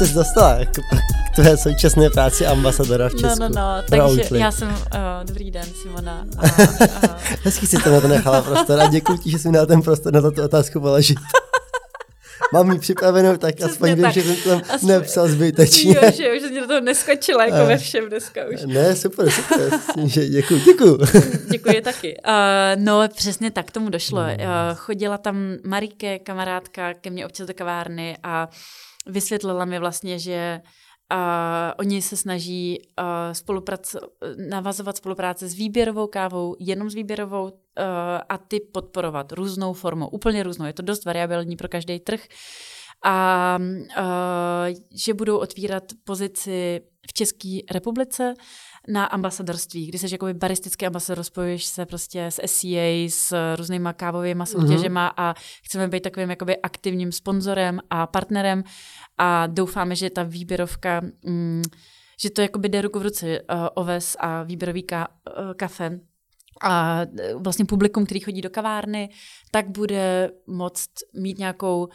ses dostala k, k tvé současné práci ambasadora v Česku? No, no, no, takže Outlet. já jsem, uh, dobrý den, Simona. A, uh, Hezky si to na to nechala prostor a děkuji ti, že jsi mi na ten prostor na tu otázku položit. Mám ji připravenou, tak Přesně aspoň vím, že jsem tam aspoň, nepsal zbytečně. Jo, že, že mě do toho neskočila jako ve všem dneska už. Ne, super, super. děkuji, děkuji. Děkuji taky. Uh, no, přesně tak tomu došlo. Uh, chodila tam Maríke, kamarádka, ke mně občas do kavárny a vysvětlila mi vlastně, že a oni se snaží uh, spoluprac- navazovat spolupráce s výběrovou kávou, jenom s výběrovou uh, a ty podporovat různou formou, úplně různou. Je to dost variabilní pro každý trh. A uh, že budou otvírat pozici v České republice na ambasadorství, kdy jsi jakoby baristický ambasador, spojuješ se prostě s SCA, s různýma kávovými soutěžema mm-hmm. a chceme být takovým jakoby aktivním sponzorem a partnerem a doufáme, že ta výběrovka, mm, že to jakoby jde ruku v ruce uh, oves a výběrový ka, uh, kafe a vlastně publikum, který chodí do kavárny, tak bude moct mít nějakou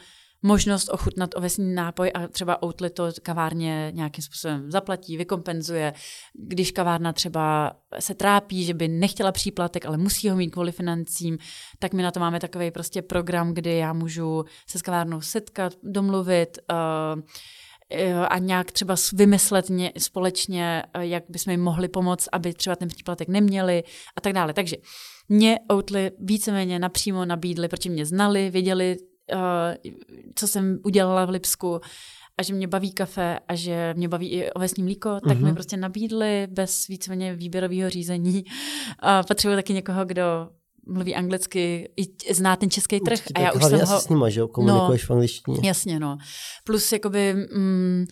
možnost ochutnat ovesní nápoj a třeba Outlet to kavárně nějakým způsobem zaplatí, vykompenzuje. Když kavárna třeba se trápí, že by nechtěla příplatek, ale musí ho mít kvůli financím, tak my na to máme takový prostě program, kdy já můžu se s kavárnou setkat, domluvit, uh, a nějak třeba vymyslet ně, společně, eh, jak bychom jim mohli pomoct, aby třeba ten příplatek neměli a tak dále. Takže mě Outly víceméně napřímo nabídli, protože mě znali, věděli, co jsem udělala v Lipsku a že mě baví kafe a že mě baví i ovesní mlíko, tak mm-hmm. mi mhm. prostě nabídli bez víceméně výběrového řízení. Uh, potřebuji taky někoho, kdo mluví anglicky, i zná ten český trh. Určitě, a já už jsem ho... s nima, že jo, komunikuješ no, v angličtině. Jasně, no. Plus jakoby... Mm,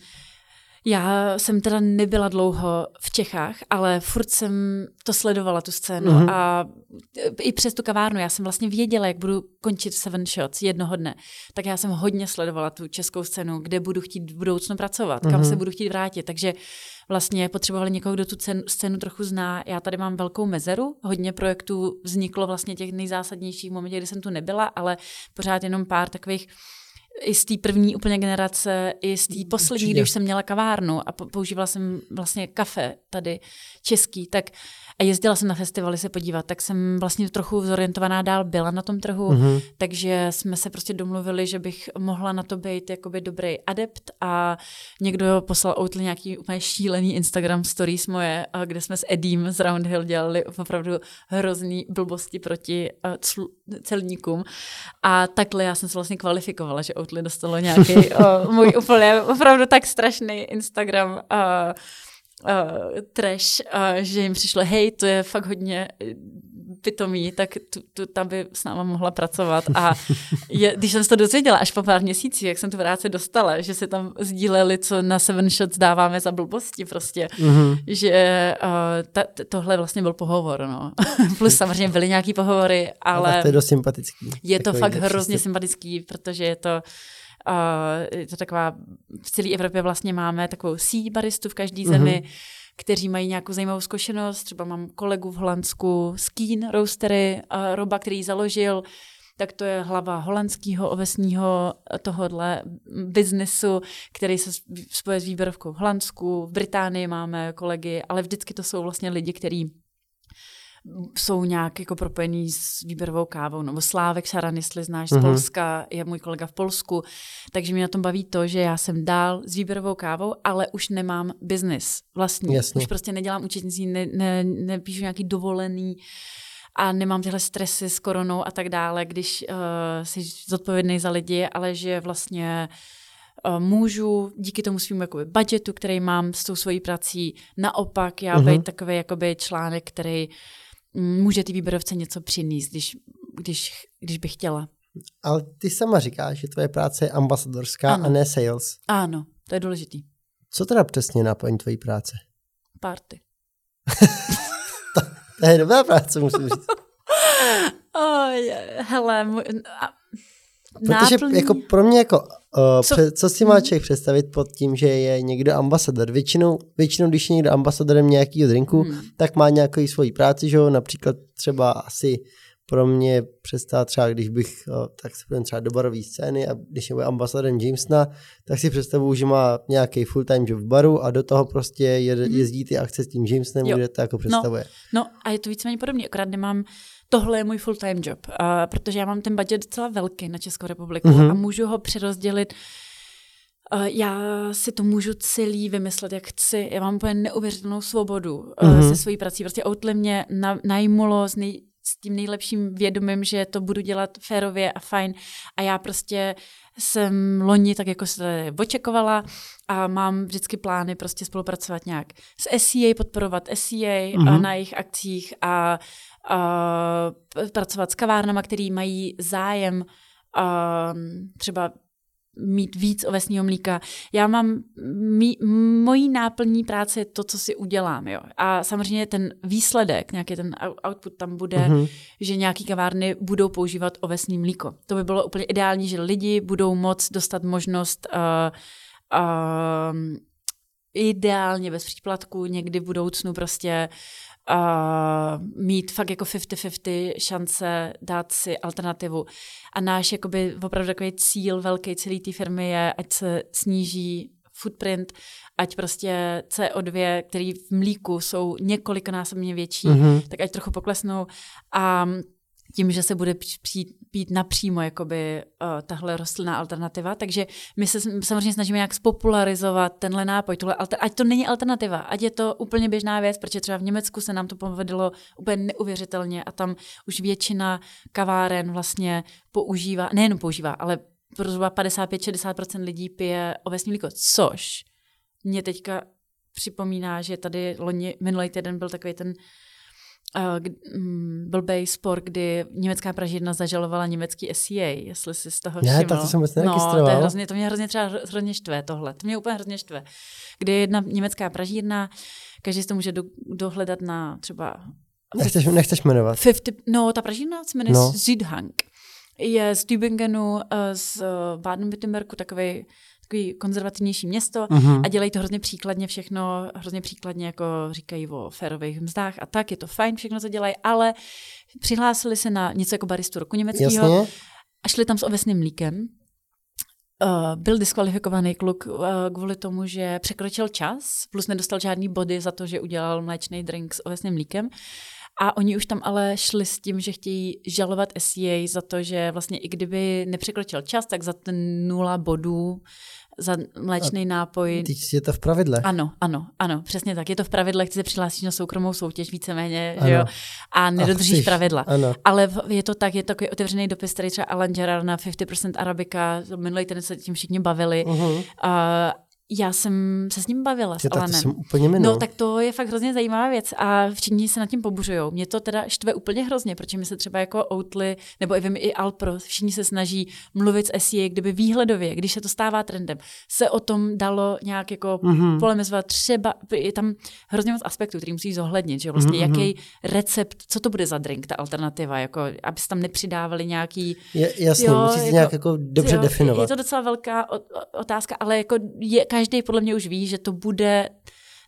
já jsem teda nebyla dlouho v Čechách, ale furt jsem to sledovala, tu scénu. Mm-hmm. A i přes tu kavárnu, já jsem vlastně věděla, jak budu končit Seven Shots jednoho dne. Tak já jsem hodně sledovala tu českou scénu, kde budu chtít v budoucnu pracovat, mm-hmm. kam mhm. se budu chtít vrátit. Takže vlastně potřebovali někoho, kdo tu cenu, scénu trochu zná. Já tady mám velkou mezeru, hodně projektů vzniklo vlastně těch nejzásadnějších momentů, kdy jsem tu nebyla, ale pořád jenom pár takových i z té první úplně generace, i z té poslední, když jsem měla kavárnu a používala jsem vlastně kafe tady český, tak a jezdila jsem na festivaly se podívat, tak jsem vlastně trochu zorientovaná dál byla na tom trhu, mm-hmm. takže jsme se prostě domluvili, že bych mohla na to být jakoby dobrý adept a někdo poslal Outly nějaký úplně šílený Instagram stories moje, kde jsme s Edim z Roundhill dělali opravdu hrozný blbosti proti celníkům a takhle já jsem se vlastně kvalifikovala, že Outly dostalo nějaký můj úplně opravdu tak strašný Instagram uh, uh, trash, uh, že jim přišlo, hej, to je fakt hodně pitomí, tak tu, tu, ta by s náma mohla pracovat. A je, když jsem se to dozvěděla až po pár měsících, jak jsem tu práci dostala, že se tam sdíleli, co na Seven Shots dáváme za blbosti prostě, mm-hmm. že uh, ta, tohle vlastně byl pohovor, no. Plus samozřejmě byly nějaký pohovory, ale... A to je dost sympatický. Je to fakt hrozně sympatický, protože je to Uh, je to taková, v celé Evropě vlastně máme takovou sí baristu v každé zemi, mm-hmm. Kteří mají nějakou zajímavou zkušenost. Třeba mám kolegu v Holandsku, Skeen Roastery, uh, Roba, který založil, tak to je hlava holandského ovesního tohohle biznesu, který se spoje s výběrovkou v Holandsku, v Británii máme kolegy, ale vždycky to jsou vlastně lidi, kteří jsou nějak jako propojený s výběrovou kávou, nebo Slávek Šaran, jestli znáš mm-hmm. z mhm. Polska, je můj kolega v Polsku, takže mě na tom baví to, že já jsem dál s výběrovou kávou, ale už nemám biznis vlastní. Jasně. Už prostě nedělám účetnictví, ne, ne, nepíšu nějaký dovolený a nemám tyhle stresy s koronou a tak dále, když uh, jsi zodpovědný za lidi, ale že vlastně uh, můžu díky tomu svým jakoby, budgetu, který mám s tou svojí prací, naopak já mm-hmm. být takový jakoby, článek, který může ty výběrovce něco přinést, když, když, když by chtěla. Ale ty sama říkáš, že tvoje práce je ambasadorská ano. a ne sales. Ano, to je důležitý. Co teda přesně naplní tvojí práce? Party. to, to je dobrá práce, musím říct. oh, hele, můj, a, Protože náplň... jako pro mě jako, co? Před, co si má člověk představit pod tím, že je někdo ambasador? Většinou, většinou když je někdo ambasadorem nějakého drinku, hmm. tak má nějakou svoji práci, že jo? například třeba asi pro mě představa třeba, když bych, tak se půjdem třeba do barové scény a když je ambasadorem Jamesona, tak si představuju, že má nějaký full-time job v baru a do toho prostě je, mhm. jezdí ty akce s tím Jamesonem, jo. kde to jako představuje. No, no a je to víceméně podobně, akorát nemám, tohle je můj full-time job, uh, protože já mám ten budget docela velký na Českou republiku mm-hmm. a můžu ho přerozdělit Uh, já si to můžu celý vymyslet, jak chci. Já mám úplně neuvěřitelnou svobodu uh, mm-hmm. se svojí prací. Prostě Outly mě na, najmulo s nej, s tím nejlepším vědomím, že to budu dělat férově a fajn. A já prostě jsem loni tak jako se očekovala a mám vždycky plány prostě spolupracovat nějak s SEA, podporovat SEA mm-hmm. na jejich akcích a, a pracovat s kavárnama, který mají zájem a třeba mít víc ovesního mlíka. Já mám, mý, mojí náplní práce je to, co si udělám. Jo. A samozřejmě ten výsledek, nějaký ten output tam bude, mm-hmm. že nějaký kavárny budou používat ovesní mlíko. To by bylo úplně ideální, že lidi budou moct dostat možnost uh, uh, ideálně bez příplatku někdy v budoucnu prostě uh, mít fakt jako 50-50 šance dát si alternativu. A náš jakoby opravdu takový cíl velký celé té firmy je, ať se sníží footprint, ať prostě CO2, který v mlíku jsou několikanásobně větší, mm-hmm. tak ať trochu poklesnou. A tím, že se bude přijít, pít napřímo jakoby uh, tahle rostlinná alternativa. Takže my se samozřejmě snažíme nějak spopularizovat tenhle nápoj, tohle alter, ať to není alternativa, ať je to úplně běžná věc, protože třeba v Německu se nám to povedlo úplně neuvěřitelně a tam už většina kaváren vlastně používá, nejen používá, ale zhruba 55-60% lidí pije ovesní mlíko, což mě teďka připomíná, že tady loni, minulý týden byl takový ten blbej spor, kdy německá pražírna zažalovala německý SCA, jestli si z toho všiml. Ne, to jsem moc No, to, je hrozně, to mě hrozně třeba hrozně štve tohle. To mě úplně hrozně štve. Kdy je jedna německá pražírna, každý si to může do, dohledat na třeba... Nechceš, nechceš jmenovat. 50, no, ta pražírna se jmenuje no. Südhang. Je z Tübingenu, eh, z eh, Baden-Württembergu, takový takový konzervativnější město uh-huh. a dělají to hrozně příkladně všechno, hrozně příkladně jako říkají o férových mzdách a tak, je to fajn všechno, co dělají, ale přihlásili se na něco jako baristu roku německého a šli tam s ovesným mlíkem. Uh, byl diskvalifikovaný kluk uh, kvůli tomu, že překročil čas, plus nedostal žádný body za to, že udělal mléčný drink s ovesným mlíkem. A oni už tam ale šli s tím, že chtějí žalovat SEA za to, že vlastně i kdyby nepřekročil čas, tak za ten nula bodů za mléčný nápoj. Teď je to v pravidle. Ano, ano, ano, přesně tak. Je to v pravidle, ty se přihlásíš na soukromou soutěž víceméně, že jo, a nedodržíš Ach, pravidla. Ano. Ale je to tak, je to takový otevřený dopis, který třeba Alan Gerard na 50% Arabika, minulý ten se tím všichni bavili. Uh-huh. Uh, já jsem se s ním bavila, s Alanem. Tak to jsem úplně. No, tak to je fakt hrozně zajímavá věc a všichni se nad tím pobuřují. Mě to teda štve úplně hrozně, protože my se třeba jako Outly, nebo i vím, i Alpro, všichni se snaží mluvit s SEA, kdyby výhledově, když se to stává trendem, se o tom dalo nějak jako mm-hmm. polemizovat. Třeba je tam hrozně moc aspektů, který musí zohlednit, že vlastně mm-hmm. jaký recept, co to bude za drink, ta alternativa, jako aby se tam nepřidávali nějaký... Je, jasně, jo, musí se jako, nějak jako dobře jo, definovat. Je to docela velká otázka, ale jako je, každý podle mě už ví, že to bude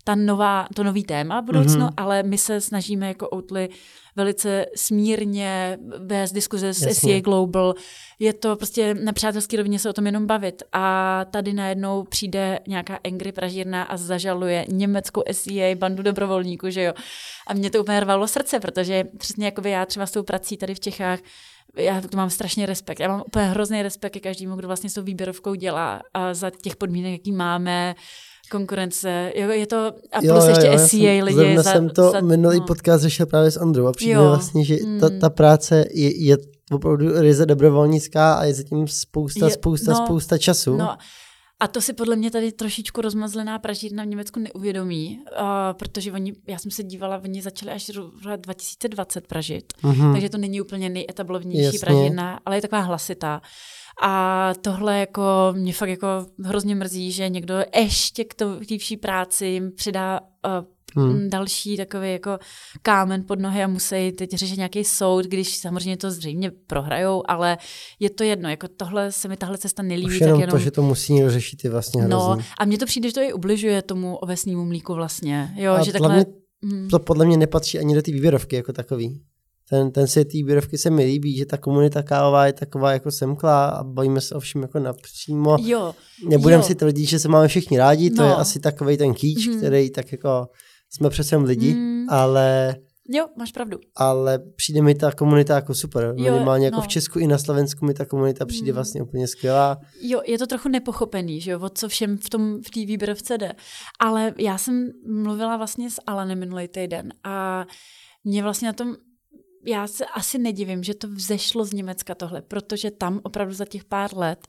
ta nová, to nový téma budoucnu, mm-hmm. ale my se snažíme jako Outly velice smírně bez diskuze s Jasně. SEA Global. Je to prostě na přátelský rovině se o tom jenom bavit. A tady najednou přijde nějaká angry pražírna a zažaluje německou SEA bandu dobrovolníků, že jo. A mě to úplně rvalo srdce, protože přesně jako já třeba s tou prací tady v Čechách já to mám strašně respekt. Já mám úplně hrozný respekt ke každému, kdo vlastně s tou výběrovkou dělá a za těch podmínek, jaký máme, konkurence, jo, je to, a plus jo, ještě jo, SEA lidi. Zrovna za, jsem to za, minulý no. podcast řešil právě s Androu a přijde vlastně, že hmm. ta, ta práce je, je opravdu ryze dobrovolnická a je zatím spousta, je, spousta, no, spousta času. No, a to si podle mě tady trošičku rozmazlená pražírna v Německu neuvědomí, uh, protože oni, já jsem se dívala, oni začali až v 2020 pražit, uh-huh. takže to není úplně nejetablovnější Jasně. pražírna, ale je taková hlasitá. A tohle jako mě fakt jako hrozně mrzí, že někdo ještě k té vší práci jim přidá uh, hmm. další takový jako kámen pod nohy a musí teď řešit nějaký soud, když samozřejmě to zřejmě prohrajou, ale je to jedno, jako tohle se mi tahle cesta nelíbí. Už jenom, tak jenom to, že to musí někdo řešit, je vlastně no, hrozný. No a mně to přijde, že to i ubližuje tomu ovesnímu mlíku vlastně. Jo, a že takhle... Hmm. To podle mě nepatří ani do té výběrovky jako takový. ten, ten svět té výrobky se mi líbí, že ta komunita kávová je taková jako semklá a bavíme se o všem jako napřímo. Jo. Nebudem jo. si tvrdit, že se máme všichni rádi, to No. je asi takový ten kýč, Mhm. který tak jako jsme přece jen lidi, Mm. ale, Jo, máš pravdu. ale přijde mi ta komunita jako super. Minimálně jako no. v Česku i na Slovensku mi ta komunita přijde Mm. vlastně úplně skvělá. Jo, je to trochu nepochopený, že jo, o co všem v tom v té výběrovce jde. Ale já jsem mluvila vlastně s Alanem minulý týden a mě vlastně na tom já se asi nedivím, že to vzešlo z Německa tohle, protože tam opravdu za těch pár let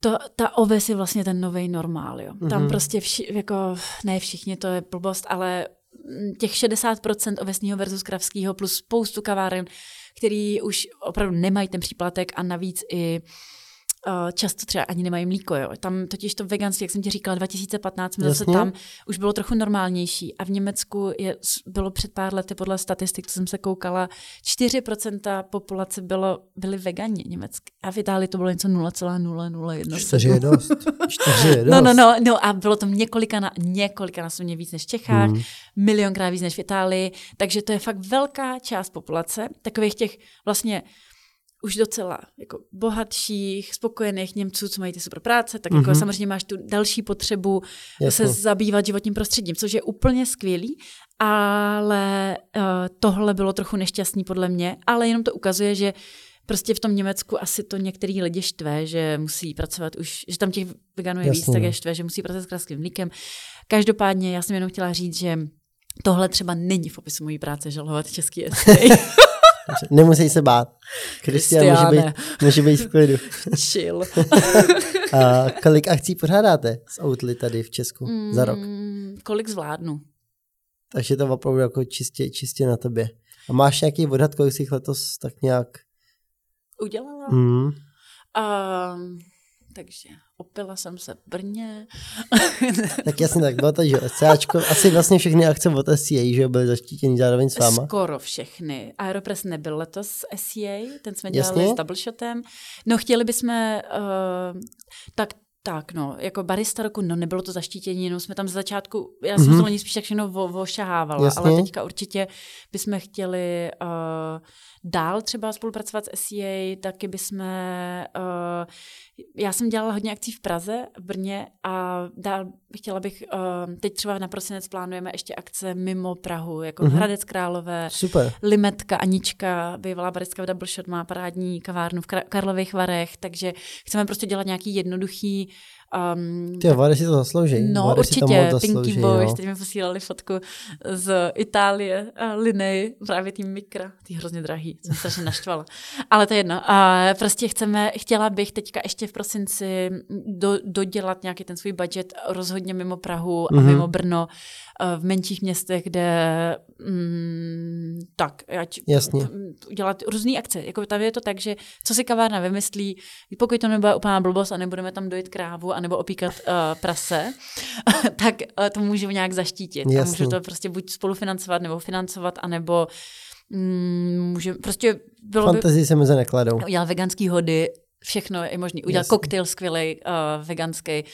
to, ta oves je vlastně ten nový normál, jo. Tam Mhm. prostě vši, jako, ne všichni, to je blbost, ale mm, těch 60% ovesního versus kravského plus spoustu kaváren, který už opravdu nemají ten příplatek a navíc i uh, často třeba ani nemají mlíko. Jo. Tam totiž to veganství, jak jsem ti říkala, 2015 jsme zase tam už bylo trochu normálnější a v Německu je, bylo před pár lety podle statistik, co jsem se koukala, 4% populace bylo, byly vegani německy a v Itálii to bylo něco 0,001. Čtyři je dost. Čtyři je dost. No, no, no, no a bylo to několika, na, několika násobně víc než v Čechách, Hmm. milionkrát víc než v Itálii, takže to je fakt velká část populace, takových těch vlastně už docela jako bohatších, spokojených Němců, co mají ty super práce, tak jako Mhm. samozřejmě máš tu další potřebu Jasně. se zabývat životním prostředím, což je úplně skvělý, ale uh, tohle bylo trochu nešťastný podle mě, ale jenom to ukazuje, že prostě v tom Německu asi to některý lidi štve, že musí pracovat už, že tam těch veganů je víc, tak no. je štve, že musí pracovat s kraským mlíkem. Každopádně já jsem jenom chtěla říct, že tohle třeba není v popisu mojí práce žalovat český esej. Nemusí se bát. Kristian může být, může být v klidu. Chill. A kolik akcí pořádáte s Outly tady v Česku za rok? Mm, kolik zvládnu? Takže to opravdu jako čistě, čistě na tobě. A máš nějaký odhad, kolik jsi letos tak nějak... Udělala? Mm, Um, takže opila jsem se v Brně. tak jasně, tak bylo to, že SCAčko, asi vlastně všechny akce od SCA, že byly zaštítěny zároveň s váma. Skoro všechny. Aeropress nebyl letos s SEA, ten jsme dělali Jasně. s double shotem. No chtěli bychom, uh, tak tak, no, jako barista roku, no nebylo to zaštítění, jenom jsme tam z začátku, já jsem Mhm. mm-hmm. to loni spíš tak všechno vo, ošahávala, Jasně. ale teďka určitě bychom chtěli uh, dál třeba spolupracovat s SEA, taky bychom, uh, já jsem dělala hodně akcí v Praze, v Brně a dál chtěla bych, uh, teď třeba na prosinec plánujeme ještě akce mimo Prahu, jako mm-hmm. Hradec Králové, Super. Limetka, Anička, bývalá baristka v Double Shot, má parádní kavárnu v Kar- Karlových Varech, takže chceme prostě dělat nějaký jednoduchý Um, Ty Vary si to zaslouží. No Vary si to určitě, Pinky Boys, no. teď mi posílali fotku z Itálie a Linej, právě tým mikra, ty hrozně drahý, jsem se strašně naštvala. Ale to je jedno. A prostě chceme, chtěla bych teďka ještě v prosinci do, dodělat nějaký ten svůj budget rozhodně mimo Prahu a Mhm. mimo Brno, eh, v menších městech, kde mm, tak, ať Jasně. udělat různé akce. Jako tam je to tak, že co si kavárna vymyslí, pokud to nebude úplná blbost a nebudeme tam dojít krávu anebo opíkat uh, prase, tak uh, to můžu nějak zaštítit. A můžu to prostě buď spolufinancovat nebo financovat, anebo mm, může, prostě bylo by Fantazii se mezi nekladou. udělat veganský hody, všechno je možné. Udělat Jasně. koktejl skvělý, uh, veganský.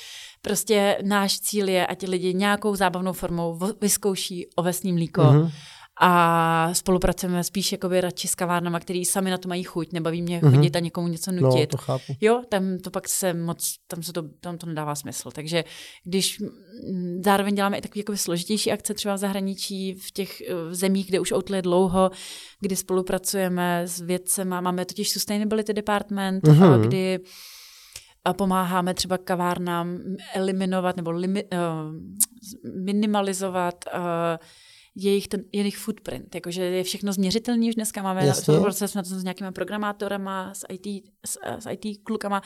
Prostě náš cíl je, ať ti lidi nějakou zábavnou formou vyzkouší ovesní mlíko Mhm. A spolupracujeme spíš jakoby radši s kavárnama, který sami na to mají chuť, nebaví mě Mhm. chodit a někomu něco No, nutit. to chápu. Jo, tam to pak se moc, tam, se to, tam to nedává smysl. Takže když zároveň děláme i takové jakoby složitější akce třeba v zahraničí, v těch eh, v zemích, kde už Outlet dlouho, kdy spolupracujeme s vědcema, máme totiž Sustainability Department, Mhm. a kdy a pomáháme třeba kavárnám eliminovat nebo limi, uh, minimalizovat uh, jejich, ten, jejich footprint, jakože je všechno změřitelný už dneska, máme Jasně. jsme na tom s nějakýma programátorama, s IT, s, s IT klukama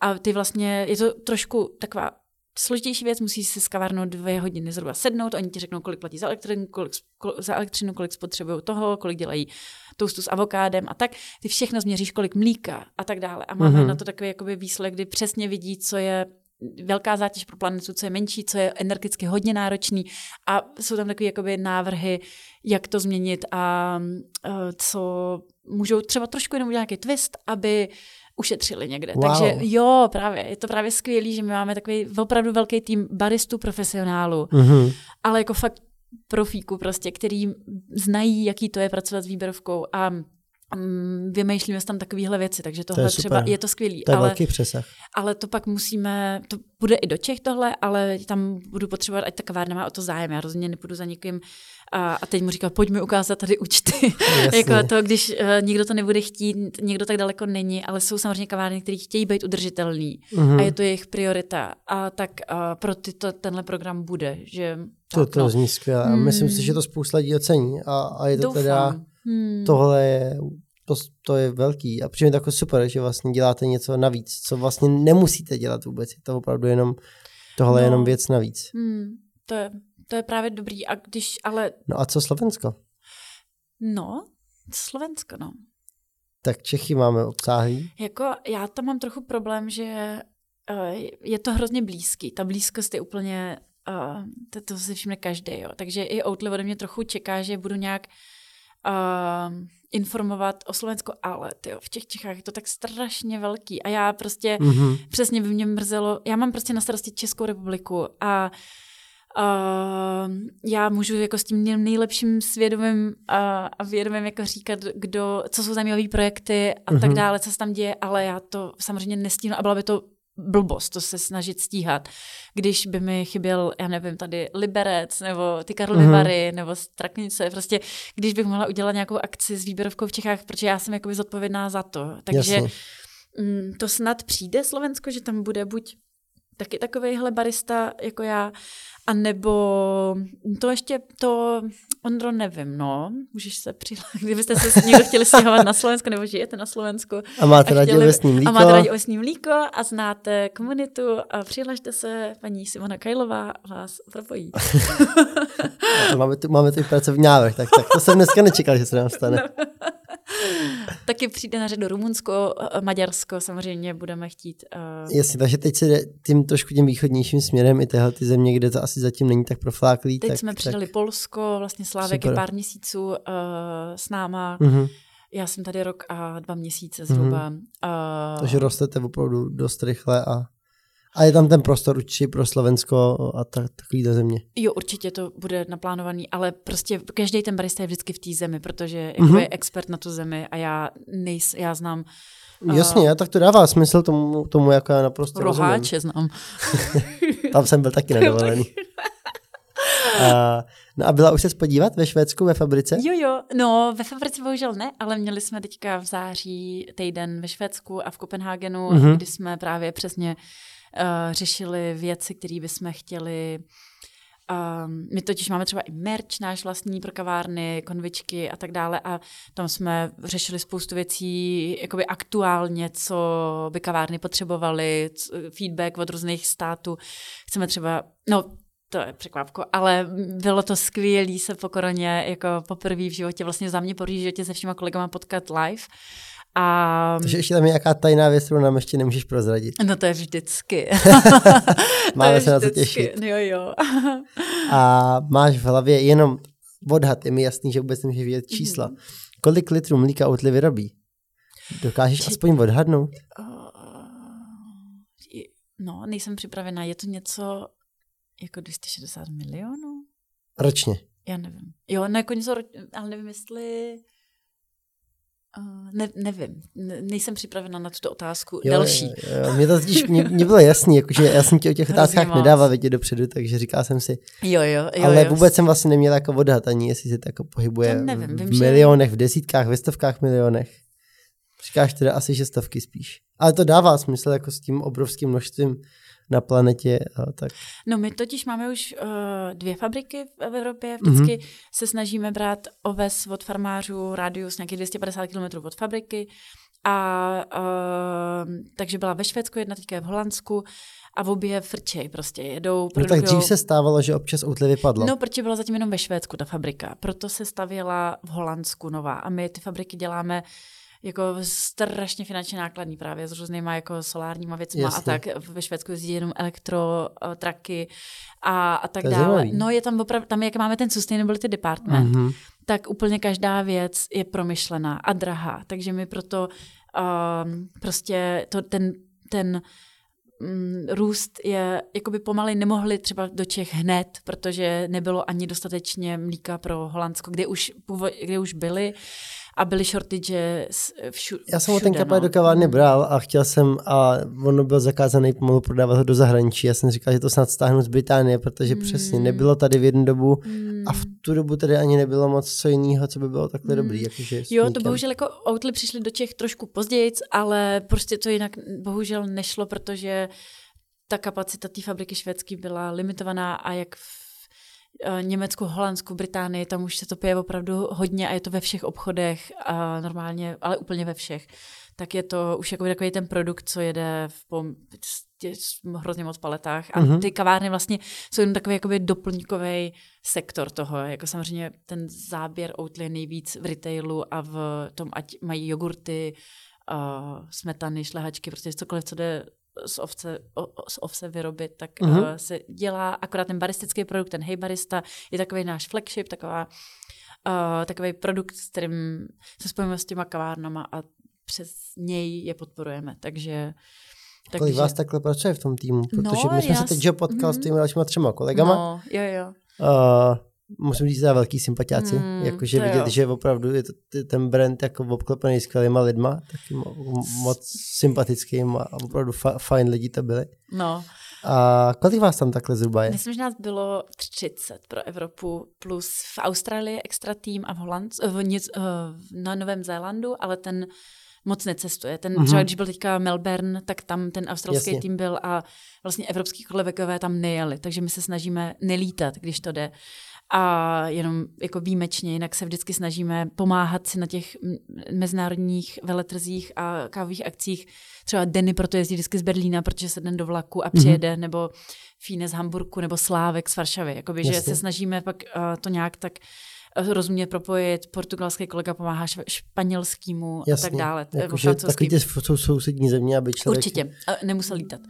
a ty vlastně, je to trošku taková složitější věc, musí si s kavárnou dvě hodiny zhruba sednout, oni ti řeknou, kolik platí za elektřinu, kolik, za elektřinu, kolik spotřebují toho, kolik dělají toastu s avokádem a tak. Ty všechno změříš, kolik mlíka a tak dále. A máme Mhm. mm-hmm. na to takový jakoby výsledek, kdy přesně vidí, co je velká zátěž pro planetu, co je menší, co je energeticky hodně náročný a jsou tam takové jakoby návrhy, jak to změnit a uh, co můžou třeba trošku jenom udělat nějaký twist, aby ušetřili někde. Wow. Takže jo, právě, je to právě skvělý, že my máme takový opravdu velký tým baristů profesionálů, Mhm. ale jako fakt profíků prostě, který znají, jaký to je pracovat s výběrovkou a vymýšlíme tam takovéhle věci, takže tohle je třeba je to skvělý. To je ale, velký přesah. ale to pak musíme, to bude i do Čech tohle, ale tam budu potřebovat, ať ta kavárna má o to zájem. Já rozhodně nepůjdu za někým a, a teď mu říkal, pojď mi ukázat tady účty. jako to, když uh, někdo to nebude chtít, někdo tak daleko není, ale jsou samozřejmě kavárny, které chtějí být udržitelný mm-hmm. a je to jejich priorita. A tak uh, pro ty to tenhle program bude, že to, tak, to no. zní skvěle. Hmm. Myslím si, že to spousta lidí ocení a, a je to Doufám. teda, hmm. tohle je to, to je velký a přijde jako super, že vlastně děláte něco navíc, co vlastně nemusíte dělat vůbec. Je to opravdu jenom, tohle no. je jenom věc navíc. Hmm. To je to je právě dobrý. A když ale... No a co Slovensko? No, Slovensko, no. Tak Čechy máme obsáhlý. Jako já tam mám trochu problém, že uh, je to hrozně blízký. Ta blízkost je úplně, uh, to, to si všimne každý, jo. Takže i Outli ode mě trochu čeká, že budu nějak uh, informovat o Slovensku, ale tyjo, v těch Čechách je to tak strašně velký a já prostě mm-hmm. přesně by mě mrzelo, já mám prostě na starosti Českou republiku a uh, Uh, já můžu jako s tím nejlepším svědomím a, a vědomím jako říkat, kdo, co jsou zajímavé projekty a uh-huh. tak mhm. dále, co se tam děje, ale já to samozřejmě nestínu a byla by to blbost to se snažit stíhat. Když by mi chyběl, já nevím, tady Liberec, nebo ty Karlovy uh-huh. Vary, nebo Straknice, prostě když bych mohla udělat nějakou akci s výběrovkou v Čechách, protože já jsem jakoby zodpovědná za to. Takže mm, to snad přijde Slovensko, že tam bude buď taky takovejhle barista jako já, a nebo to ještě, to, Ondro, nevím, no, můžeš se přihlásit, kdybyste se někdo chtěli stěhovat na Slovensku, nebo žijete na Slovensku. A máte rádi ovesní mlíko. A máte rádi ovesní mlíko a znáte komunitu a přihlašte se, paní Simona Kajlová vás propojí. máme, tu, máme tu pracovní návrh, tak, tak to jsem dneska nečekal, že se nám stane. No. Taky přijde na řadu Rumunsko, eh, Maďarsko, samozřejmě budeme chtít. Uh... Jasně, takže teď se jde tím trošku tím východnějším směrem i tyhle ty země, kde to asi zatím není tak profláklý. Teď tak, jsme přidali tak... Polsko, vlastně Slávek je pár měsíců uh, s náma. Uh-huh. Já jsem tady rok a dva měsíce zhruba. Uh-huh. Uh... Takže rostete opravdu dost rychle a a je tam ten prostor určitě pro Slovensko a tak, takovýhle země. Jo, určitě to bude naplánovaný, ale prostě každý ten barista je vždycky v té zemi, protože jako mm-hmm. je expert na tu zemi a já nejs, já znám Jasně, uh, tak to dává smysl tomu, tomu jako já naprosto Roháče rozumím. znám. tam jsem byl taky nedovolený. A, no a byla už se podívat ve Švédsku ve fabrice? Jo, jo, no ve fabrice bohužel ne, ale měli jsme teďka v září týden ve Švédsku a v Kopenhagenu, mm-hmm. kdy jsme právě přesně uh, řešili věci, které bychom chtěli Um, my totiž máme třeba i merch náš vlastní pro kavárny, konvičky a tak dále a tam jsme řešili spoustu věcí jakoby aktuálně, co by kavárny potřebovaly, feedback od různých států. Chceme třeba, no to je překvapko, ale bylo to skvělé se po koroně, jako poprvé v životě, vlastně za mě po životě se všema kolegama potkat live a... Takže ještě tam je nějaká tajná věc, kterou nám ještě nemůžeš prozradit. No to je vždycky. Máme je se na to těšit. Jo, jo. a máš v hlavě jenom odhad, je mi jasný, že vůbec nemůžeš vědět čísla. Mm. Kolik litrů mlíka Outly vyrobí? Dokážeš Či... aspoň odhadnout? No, nejsem připravená. Je to něco jako 260 milionů? Ročně? Já nevím. Jo, no jako něco, ale nevím, jestli... Uh, ne, nevím, ne, nejsem připravena na tuto otázku. Jo, Další. Jo, jo. Mě to totiž, mě, mě bylo jasný, jakože já jsem ti o těch otázkách nedával vědět dopředu, takže říkal jsem si. Jo, jo, jo. Ale jo, vůbec jsem vlastně neměl jako odhad ani, jestli se to jako pohybuje nevím, vím, v milionech, v desítkách, ve stovkách milionech. Říkáš teda asi, že stovky spíš. Ale to dává smysl jako s tím obrovským množstvím na planetě. A tak. No my totiž máme už uh, dvě fabriky v Evropě. Vždycky mm-hmm. se snažíme brát oves od farmářů, rádius nějakých 250 km od fabriky. A uh, takže byla ve Švédsku, jedna teďka je v Holandsku a v obě frčej prostě jedou. No tak dřív se stávalo, že občas outly vypadlo. No, protože byla zatím jenom ve Švédsku ta fabrika, proto se stavěla v Holandsku nová a my ty fabriky děláme jako strašně finančně nákladný právě s různýma jako solárníma věcmi a tak. Ve Švédsku jezdí jenom elektrotraky a, a tak dále. Zajímavý. No je tam opravdu, tam jak máme ten sustainability department, mm-hmm. tak úplně každá věc je promyšlená a drahá. Takže my proto um, prostě to, ten, ten mm, růst je, jakoby pomaly nemohli třeba do Čech hned, protože nebylo ani dostatečně mlíka pro Holandsko, kde už, kde už byli a byly shortage všude. Já jsem ho ten kapel no. do kavárny hmm. bral a chtěl jsem, a ono byl zakázaný pomalu prodávat ho do zahraničí. Já jsem říkal, že to snad stáhnu z Británie, protože mm. přesně nebylo tady v jednu dobu mm. a v hmm. tu dobu tady ani nebylo moc co jiného, co by bylo takhle mm. dobrý. Jakože jo, to bohužel jako outly přišli do Čech trošku později, ale prostě to jinak bohužel nešlo, protože ta kapacita té fabriky švédské byla limitovaná a jak v Německu, Holandsku, Británii, tam už se to pije opravdu hodně a je to ve všech obchodech a normálně, ale úplně ve všech. Tak je to už jako takový ten produkt, co jede v pom- hrozně moc paletách. A mm-hmm. ty kavárny vlastně jsou jenom takový jakoby doplňkový sektor toho. Jako samozřejmě ten záběr Oatly je nejvíc v retailu a v tom, ať mají jogurty, uh, smetany, šlehačky, prostě cokoliv, co jde z ovce, o, z ovce vyrobit, tak mm-hmm. uh, se dělá akorát ten baristický produkt, ten Hey Barista, je takový náš flagship, taková, uh, takový produkt, s kterým se spojíme s těma kavárnama a přes něj je podporujeme, takže takže... Kolik vás takhle pracuje v tom týmu? Protože no, my jsme já... se teď potkal mm-hmm. s těmi dalšíma třema kolegama. No, jo, jo. Uh, musím říct, že velký sympatiáci. Mm, Jakože vidět, jo. že opravdu je to, ten brand jako obklopený skvělýma lidma, taky moc sympatickým a opravdu fa, fajn lidi to byli. No. A kolik vás tam takhle zhruba je? Myslím, že nás bylo 30 pro Evropu, plus v Austrálii extra tým a v, Holand, v, nic, eh, na Novém Zélandu, ale ten moc necestuje. Ten, mm-hmm. třeba když byl teďka Melbourne, tak tam ten australský Jasně. tým byl a vlastně evropský kolevekové tam nejeli, takže my se snažíme nelítat, když to jde a jenom jako výjimečně, jinak se vždycky snažíme pomáhat si na těch mezinárodních veletrzích a kávových akcích. Třeba Denny proto jezdí vždycky z Berlína, protože se den do vlaku a přijede, mm-hmm. nebo Fíne z Hamburku, nebo Slávek z Varšavy. Jakoby, že se snažíme pak uh, to nějak tak uh, rozumně propojit. Portugalský kolega pomáhá španělskému a tak dále. Jako, že takový ty jsou sousední země, aby člověk... Určitě, nemusel lítat.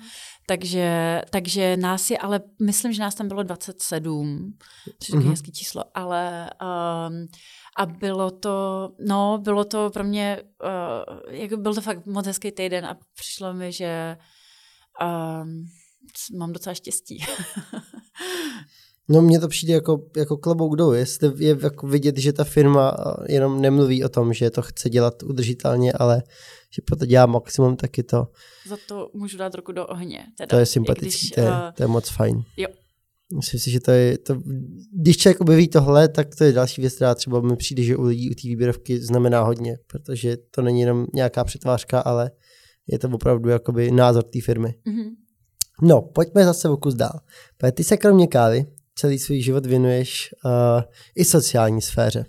Takže, takže nás je, ale myslím, že nás tam bylo 27, což je mm-hmm. hezký číslo, ale um, a bylo to, no, bylo to pro mě, uh, jako byl to fakt moc hezký týden a přišlo mi, že um, mám docela štěstí. No mně to přijde jako, jako klobouk dolů, jestli je jako vidět, že ta firma jenom nemluví o tom, že to chce dělat udržitelně, ale že proto dělá maximum, tak je to... Za to můžu dát ruku do ohně. Teda, to je sympatický, když, to, je, uh, to je moc fajn. Jo. Myslím si, že to je, to, když člověk objeví tohle, tak to je další věc, která třeba mi přijde, že u lidí u té výběrovky znamená hodně, protože to není jenom nějaká přetvářka, ale je to opravdu jakoby názor té firmy. Mm-hmm. No, pojďme zase o kus dál. Ty se kromě kávy celý svůj život věnuješ uh, i sociální sféře.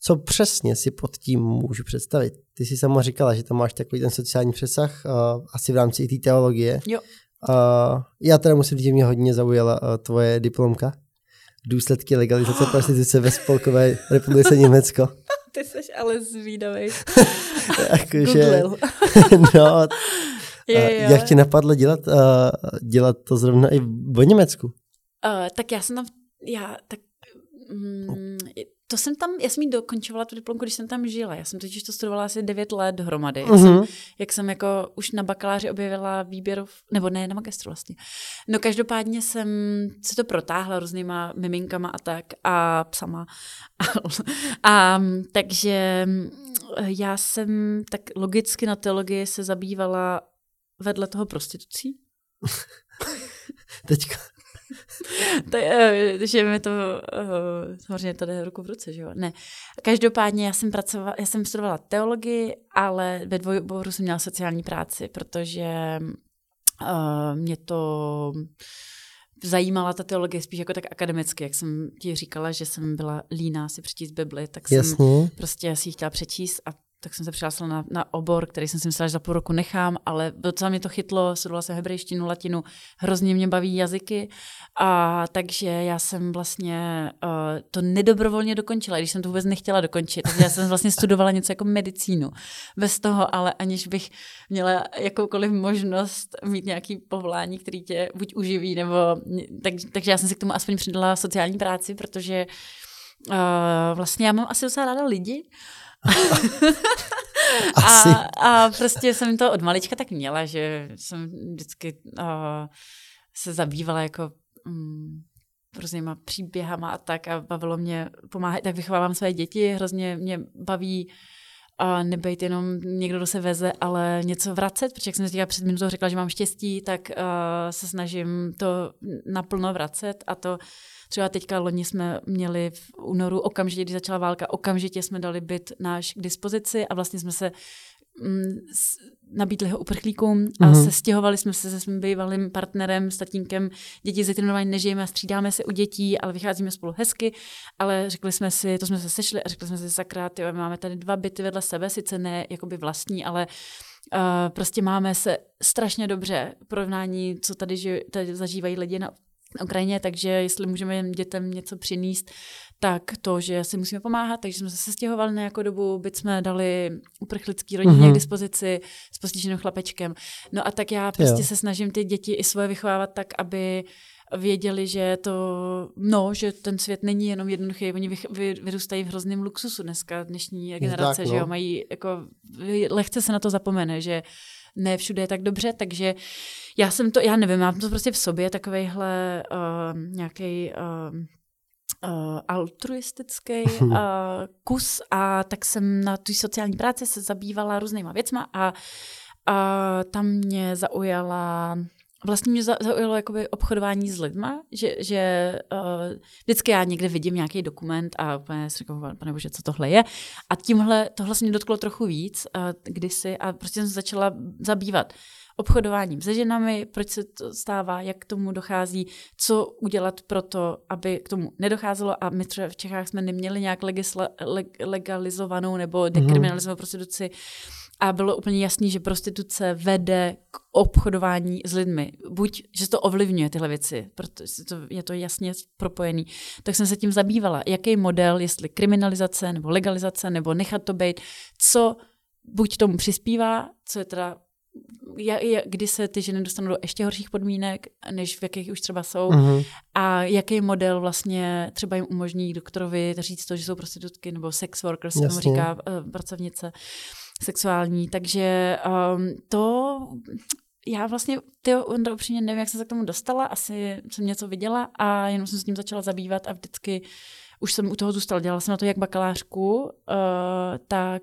Co přesně si pod tím můžu představit? Ty jsi sama říkala, že tam máš takový ten sociální přesah, uh, asi v rámci i té teologie. Jo. Uh, já teda musím říct, že mě hodně zaujala uh, tvoje diplomka. Důsledky legalizace prostituce ve Spolkové republice Německo. Ty jsi ale zvídavý. Jakože, no, je, jo. jak ti napadlo dělat, uh, dělat to zrovna i v Německu? Uh, tak já jsem tam, já, tak, mm, to jsem tam, já jsem jí dokončovala tu diplomku, když jsem tam žila. Já jsem totiž to studovala asi 9 let dohromady. Jak, uh-huh. jsem, jak jsem jako už na bakaláři objevila výběr, nebo ne, na magistru vlastně. No každopádně jsem se to protáhla různýma miminkama a tak a psama. a, a takže já jsem tak logicky na teologii se zabývala vedle toho prostitucí. Teďka to, je, že mi to, uh, samozřejmě to jde ruku v ruce, že jo? Ne. Každopádně já jsem pracovala, já jsem studovala teologii, ale ve dvojoboru jsem měla sociální práci, protože uh, mě to zajímala ta teologie spíš jako tak akademicky, jak jsem ti říkala, že jsem byla líná si přečíst Bibli, tak Jasně. jsem prostě si ji chtěla přečíst a tak jsem se přihlásila na, na obor, který jsem si myslela, že za půl roku nechám, ale docela mě to chytlo, studovala jsem hebrejštinu, latinu, hrozně mě baví jazyky, a takže já jsem vlastně uh, to nedobrovolně dokončila, když jsem to vůbec nechtěla dokončit, takže já jsem vlastně studovala něco jako medicínu, bez toho, ale aniž bych měla jakoukoliv možnost mít nějaký povolání, který tě buď uživí, nebo tak, takže já jsem si k tomu aspoň přidala sociální práci, protože uh, vlastně já mám asi docela ráda lidi, Asi. A, a prostě jsem to od malička tak měla, že jsem vždycky uh, se zabývala jako um, různýma příběhama a tak a bavilo mě pomáhat, tak vychovávám své děti, hrozně mě baví a nebejt jenom někdo, kdo se veze, ale něco vracet, protože jak jsem si před minutou řekla, že mám štěstí, tak uh, se snažím to naplno vracet a to třeba teďka loni jsme měli v únoru okamžitě, když začala válka, okamžitě jsme dali byt náš k dispozici a vlastně jsme se mm, nabídli ho uprchlíkům a mm-hmm. sestěhovali jsme se se svým bývalým partnerem, s tatínkem, děti zetrénování nežijeme a střídáme se u dětí, ale vycházíme spolu hezky, ale řekli jsme si, to jsme se sešli a řekli jsme si sakra, tyjo, máme tady dva byty vedle sebe, sice ne jakoby vlastní, ale uh, prostě máme se strašně dobře porovnání, co tady, že, tady zažívají lidi na Ukrajině, takže jestli můžeme dětem něco přinést, tak to, že si musíme pomáhat, takže jsme se sestěhovali na nějakou dobu, byť jsme dali uprchlický rodině mm-hmm. k dispozici s postiženým chlapečkem. No a tak já prostě jo. se snažím ty děti i svoje vychovávat tak, aby věděli, že to, no, že ten svět není jenom jednoduchý, oni vy, vy, vyrůstají v hrozném luxusu dneska, dnešní generace, tak, no. že jo, mají, jako, lehce se na to zapomene, že ne všude je tak dobře, takže já jsem to, já nevím, mám to prostě v sobě, takovejhle uh, nějaký uh, uh, altruistický uh, kus a tak jsem na tu sociální práci se zabývala různýma věcma a uh, tam mě zaujala vlastně mě zaujalo jakoby obchodování s lidma, že, že uh, vždycky já někde vidím nějaký dokument a úplně si říkám, pane bože, co tohle je. A tímhle, tohle se mě dotklo trochu víc uh, kdysi a prostě jsem se začala zabývat obchodováním se ženami, proč se to stává, jak k tomu dochází, co udělat pro to, aby k tomu nedocházelo a my třeba v Čechách jsme neměli nějak legisla, leg, legalizovanou nebo mhm. dekriminalizovanou mm-hmm. prostituci a bylo úplně jasný, že prostituce vede k obchodování s lidmi. Buď, že to ovlivňuje tyhle věci, protože to, je to jasně propojený. Tak jsem se tím zabývala. Jaký model, jestli kriminalizace nebo legalizace, nebo nechat to být, co buď tomu přispívá, co je teda kdy se ty ženy dostanou do ještě horších podmínek, než v jakých už třeba jsou mm-hmm. a jaký model vlastně třeba jim umožní doktorovi říct to, že jsou prostitutky nebo sex workers, tomu říká uh, pracovnice sexuální. Takže um, to já vlastně, ty Ondra, upřímně nevím, jak jsem se k tomu dostala, asi jsem něco viděla a jenom jsem s tím začala zabývat a vždycky už jsem u toho zůstala. Dělala jsem na to jak bakalářku, uh, tak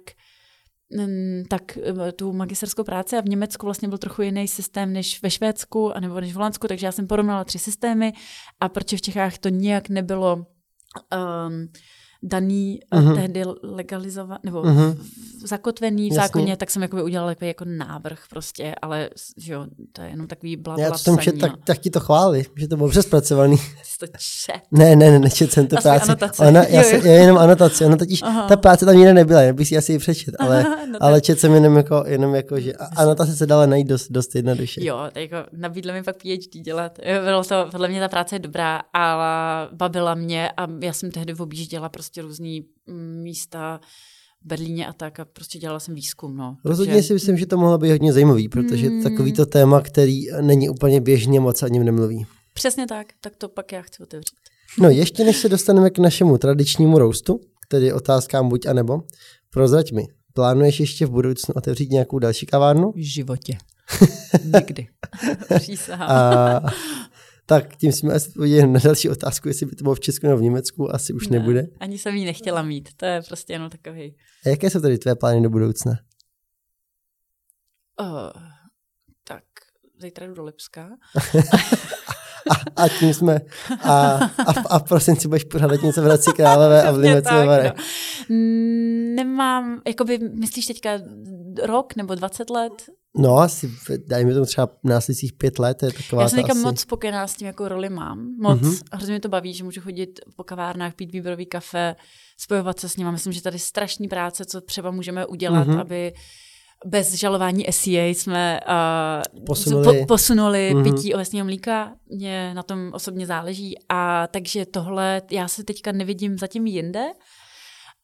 tak eh, tu magisterskou práci a v Německu vlastně byl trochu jiný systém než ve Švédsku a nebo než v Holandsku, takže já jsem porovnala tři systémy a proč v Čechách to nijak nebylo um, daný uh-huh. tehdy legalizovat, nebo uh-huh. zakotvený v zákoně, tak jsem jakoby udělala takový jako návrh prostě, ale že jo, to je jenom takový blabla Já to že tak, tak ti to chváli, že to bylo přespracovaný. Jsi to čet. Ne, ne, ne, nečet jsem to asi práci. Anotace. Ona, já, se, já jenom anotace, ona totiž, Aha. ta práce tam nikde nebyla, já bych si asi ji přečet, ale, Aha, no ale čet jsem jenom jako, jenom jako, že anotace se dala najít dost, dost jednoduše. Jo, tak jako nabídla mi pak PhD dělat. Bylo to, podle mě ta práce je dobrá, ale bavila mě a já jsem tehdy objížděla prostě různý mm, místa v Berlíně a tak a prostě dělala jsem výzkum. No. Rozhodně Takže... si myslím, že to mohlo být hodně zajímavý, protože mm. takový to téma, který není úplně běžně moc ani nemluví. Přesně tak, tak to pak já chci otevřít. No ještě než se dostaneme k našemu tradičnímu roastu, tedy otázkám buď a nebo, prozrať mi, plánuješ ještě v budoucnu otevřít nějakou další kavárnu? V životě. Nikdy. a tak tím jsme asi odpověděli na další otázku, jestli by to bylo v Česku nebo v Německu, asi už ne, nebude. Ani jsem ji nechtěla mít, to je prostě jenom takový. A jaké jsou tady tvé plány do budoucna? Uh, tak, zítra jdu do Lipska. a, a tím jsme, a, a, a v prosinci budeš pořádat něco v Hradci Králové a v Limecu no. Nemám, jakoby, myslíš teďka rok nebo 20 let? No, asi, dajme tomu třeba následujících pět let. Je taková Já jsem asi... moc spokojená s tím, jakou roli mám. Moc. Mm-hmm. Hrozně mi to baví, že můžu chodit po kavárnách, pít výběrový kafe, spojovat se s nimi. Myslím, že tady strašný práce, co třeba můžeme udělat, mm-hmm. aby bez žalování SEA jsme uh, posunuli, po, posunuli mm-hmm. pití ovesního mlíka. Mně na tom osobně záleží. A takže tohle, já se teďka nevidím zatím jinde.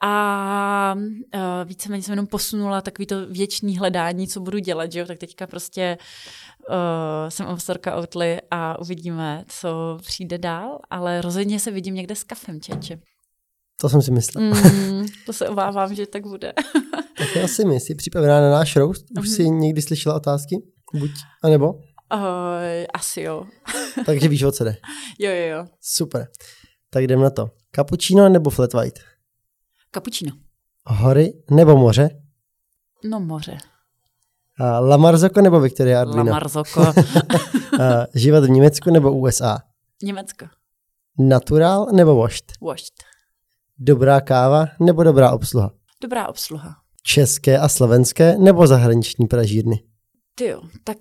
A uh, víceméně jsem jenom posunula takový to věčný hledání, co budu dělat, že jo? tak teďka prostě uh, jsem ambasadorka Outly a uvidíme, co přijde dál, ale rozhodně se vidím někde s kafem, čeče. To jsem si myslel. Mm, to se obávám, že tak bude. Tak asi my, jsi připravená na náš roast? Už jsi někdy slyšela otázky? Buď, anebo? Uh, asi jo. Takže víš, o co jde. Jo, jo, jo. Super. Tak jdem na to. Cappuccino nebo flat white? Kapučino. Hory nebo moře? No moře. A La Marzocco nebo Victoria La Arduino? Marzoko. A život v Německu nebo USA? Německo. Natural nebo washed? Washed. Dobrá káva nebo dobrá obsluha? Dobrá obsluha. České a slovenské nebo zahraniční pražírny? Ty jo, tak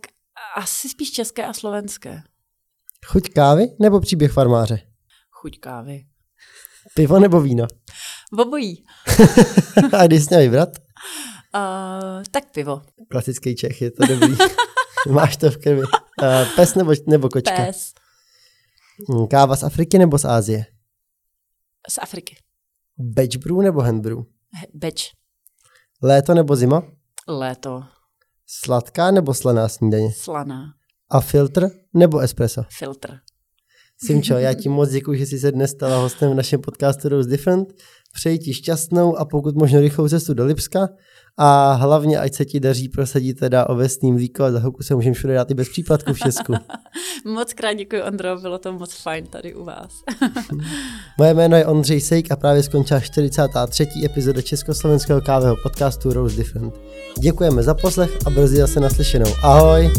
asi spíš české a slovenské. Chuť kávy nebo příběh farmáře? Chuť kávy. Pivo nebo víno? Obojí. a když jsi měl vybrat? Uh, tak pivo. Klasický Čech, je to dobrý. Máš to v krvi. Uh, pes nebo, nebo kočka? Pes. Mm, Káva z Afriky nebo z Ázie? Z Afriky. Batch brew nebo hand brew? Beč. Léto nebo zima? Léto. Sladká nebo slaná snídaně? Slaná. A filtr nebo espresso? Filtr. Simčo, já ti moc děkuji, že jsi se dnes stala hostem v našem podcastu Rose Different. Přeji ti šťastnou a pokud možno rychlou cestu do Lipska a hlavně, ať se ti daří prosadit teda ovesný mlíko a za chvilku se můžeme všude dát i bez případku v Česku. Moc krát děkuji, Ondro, bylo to moc fajn tady u vás. Moje jméno je Ondřej Sejk a právě skončila 43. epizoda československého kávého podcastu Rose Different. Děkujeme za poslech a brzy zase naslyšenou. Ahoj!